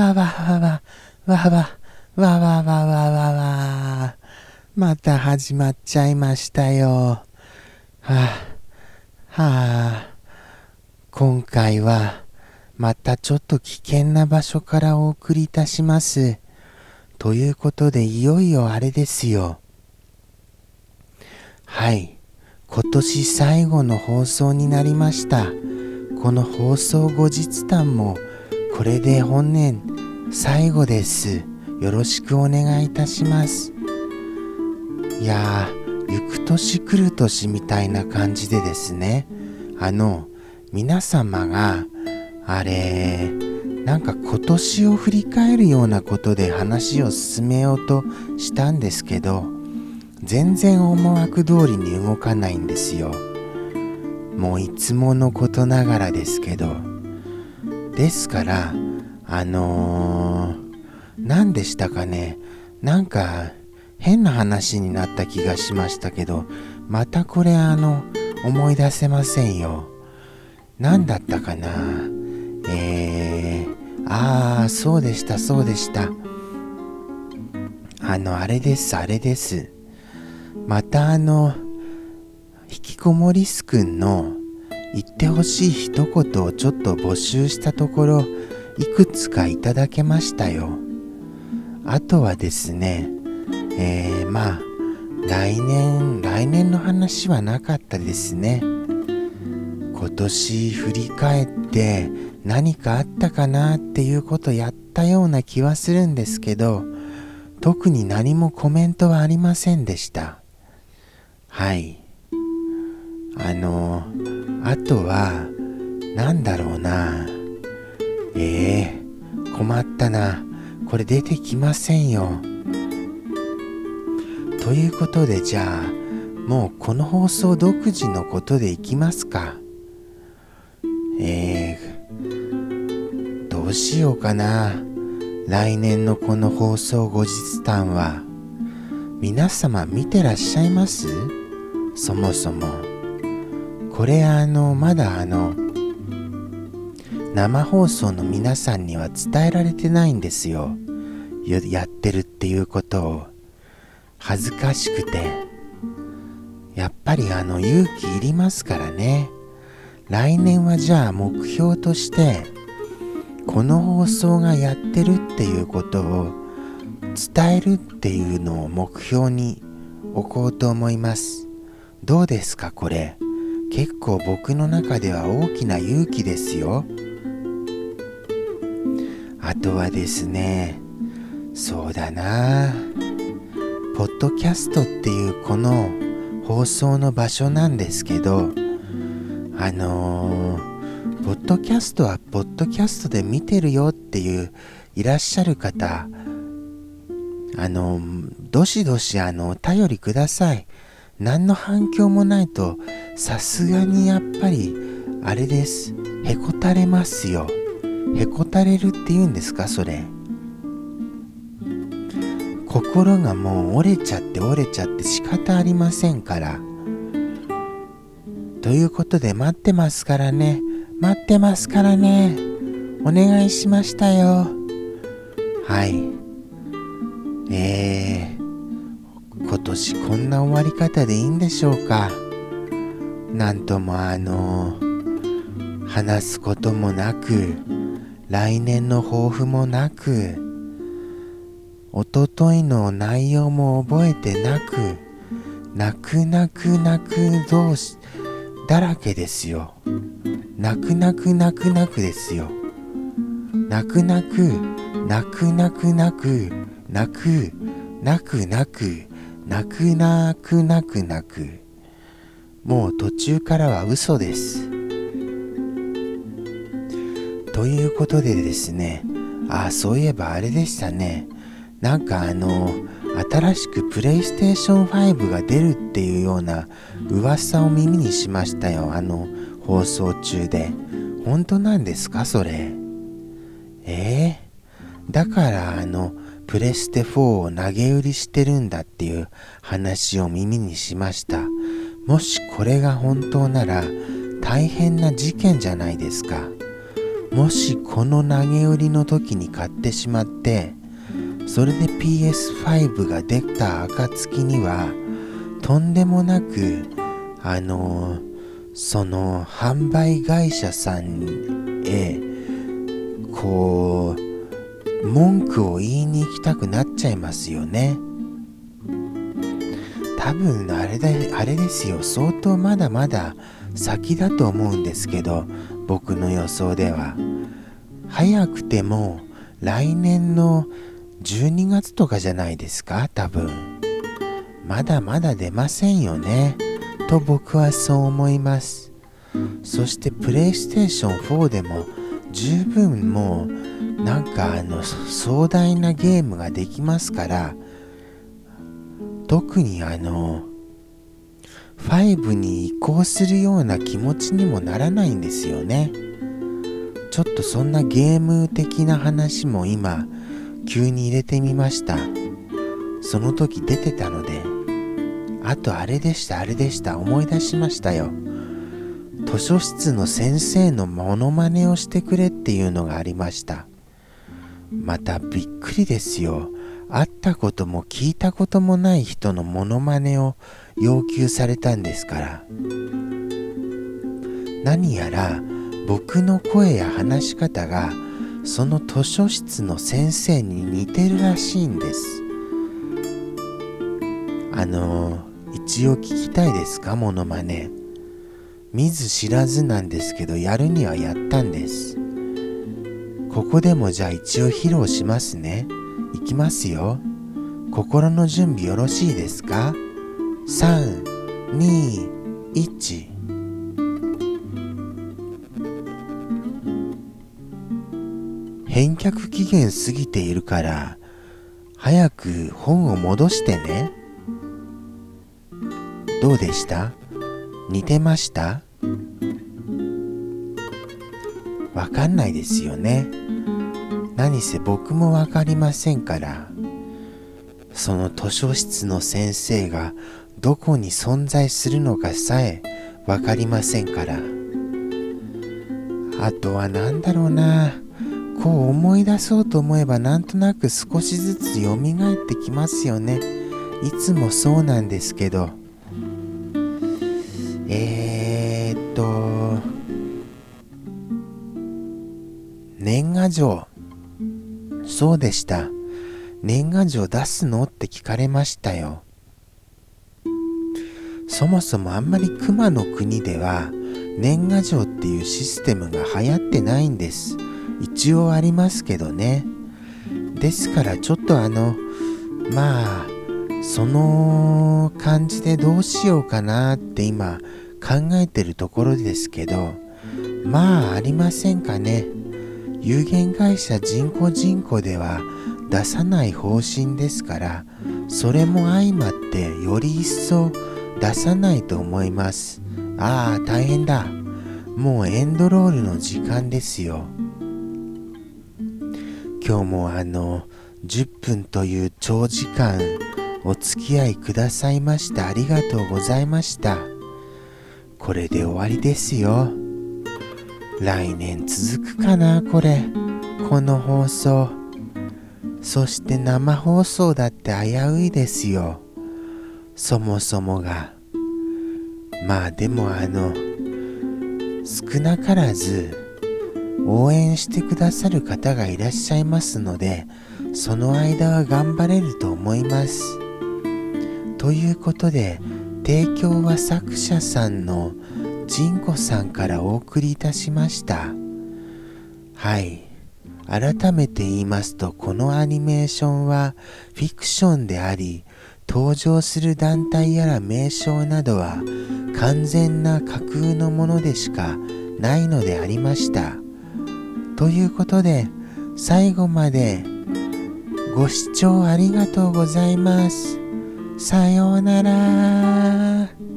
わわ、わわわわわわわ。また始まっちゃいましたよ。はあ、はあ、今回はまたちょっと危険な場所からお送りいたします。ということでいよいよあれですよ。はい、今年最後の放送になりました。この放送後日談もこれで本年最後です。よろしくお願いいたします。いやー、行く年来る年みたいな感じでですね、あの、皆様が、あれ、なんか今年を振り返るようなことで話を進めようとしたんですけど、全然思惑通りに動かないんですよ。もういつものことながらですけど。ですから、あのー、何でしたかね。なんか変な話になった気がしましたけど、またこれあの、思い出せませんよ。何だったかなえー、ああ、そうでした、そうでした。あの、あれです、あれです。またあの、引きこもりすくんの言ってほしい一言をちょっと募集したところ、いくつかいただけましたよ。あとはですね、えー、まあ、来年、来年の話はなかったですね。今年振り返って何かあったかなっていうことやったような気はするんですけど、特に何もコメントはありませんでした。はい。あの、あとは、なんだろうな。ええー、困ったな。これ出てきませんよ。ということでじゃあもうこの放送独自のことでいきますかえー、どうしようかな来年のこの放送後日談は皆様見てらっしゃいます？そもそもこれあのまだあの生放送の皆さんには伝えられてないんですよ。やってるっていうことを。恥ずかしくて。やっぱりあの勇気いりますからね。来年はじゃあ目標としてこの放送がやってるっていうことを伝えるっていうのを目標に置こうと思います。どうですかこれ？結構僕の中では大きな勇気ですよ。あとはですねそうだな。ポッドキャストっていうこの放送の場所なんですけどあのー、ポッドキャストはポッドキャストで見てるよっていういらっしゃる方あのどしどしあのお便りください。何の反響もないとさすがにやっぱりあれですへこたれますよへこたれるって言うんですかそれ心がもう折れちゃって折れちゃって仕方ありませんから。ということで待ってますからね。待ってますからね。お願いしましたよ。はい。えー、今年こんな終わり方でいいんでしょうか。なんともあの話すこともなく、来年の抱負もなく、おとといの内容も覚えてなく、泣く泣く泣く同士だらけですよ。泣く泣く泣く泣くですよ。泣く泣く泣く泣く泣く泣く泣く泣く泣く泣く泣く泣くもう途中からは嘘です。ということでですね、ああ、そういえばあれでしたね。なんかあの新しくプレイステーション5が出るっていうような噂を耳にしましたよ。あの放送中で。本当なんですかそれ？えー、だからあのプレステ4を投げ売りしてるんだっていう話を耳にしました。もしこれが本当なら大変な事件じゃないですか。もしこの投げ売りの時に買ってしまってそれで PS5 が出た暁にはとんでもなくあのその販売会社さんへこう文句を言いに行きたくなっちゃいますよね。多分あれだあれですよ。相当まだまだ先だと思うんですけど僕の予想では。早くても来年の12月とかじゃないですか？多分。まだまだ出ませんよね。と僕はそう思います。そしてプレイステーション4でも十分もうなんかあの壮大なゲームができますから特にあの5に移行するような気持ちにもならないんですよね。ちょっとそんなゲーム的な話も今急に入れてみました。その時出てたのであとあれでしたあれでした思い出しましたよ。図書室の先生のモノマネをしてくれっていうのがありました。またびっくりですよ。会ったことも聞いたこともない人のモノマネを要求されたんですから。何やら僕の声や話し方がその図書室の先生に似てるらしいんです。あの一応聞きたいですかモノマネ。見ず知らずなんですけどやるにはやったんです。ここでもじゃあ一応披露しますね。いきますよ。心の準備よろしいですか？321返却期限過ぎているから早く本を戻してね。どうでした？似てました？わかんないですよね。何せ僕もわかりませんから。その図書室の先生がどこに存在するのかさえわかりませんから。あとは何だろうな。こう思い出そうと思えばなんとなく少しずつ蘇ってきますよね。いつもそうなんですけど。えー、っと。年賀状。そうでした。年賀状出すの？って聞かれましたよ。そもそもあんまり熊の国では年賀状っていうシステムが流行ってないんです。一応ありますけどね。ですからちょっとあのまあその感じでどうしようかなって今考えてるところですけどまあありませんかね。有限会社人工人口では出さない方針ですからそれも相まってより一層出さないと思います。ああ大変だ。もうエンドロールの時間ですよ。今日もあの10分という長時間お付き合いくださいましてありがとうございました。これで終わりですよ。来年続くかなこれ。この放送。そして生放送だって危ういですよ。そもそもが。まあでもあの少なからず応援してくださる方がいらっしゃいますのでその間は頑張れると思います。ということで提供は作者さんのジンコさんからお送りいたしましたはい改めて言いますとこのアニメーションはフィクションであり登場する団体やら名称などは完全な架空のものでしかないのでありました。ということで最後までご視聴ありがとうございます。さようなら。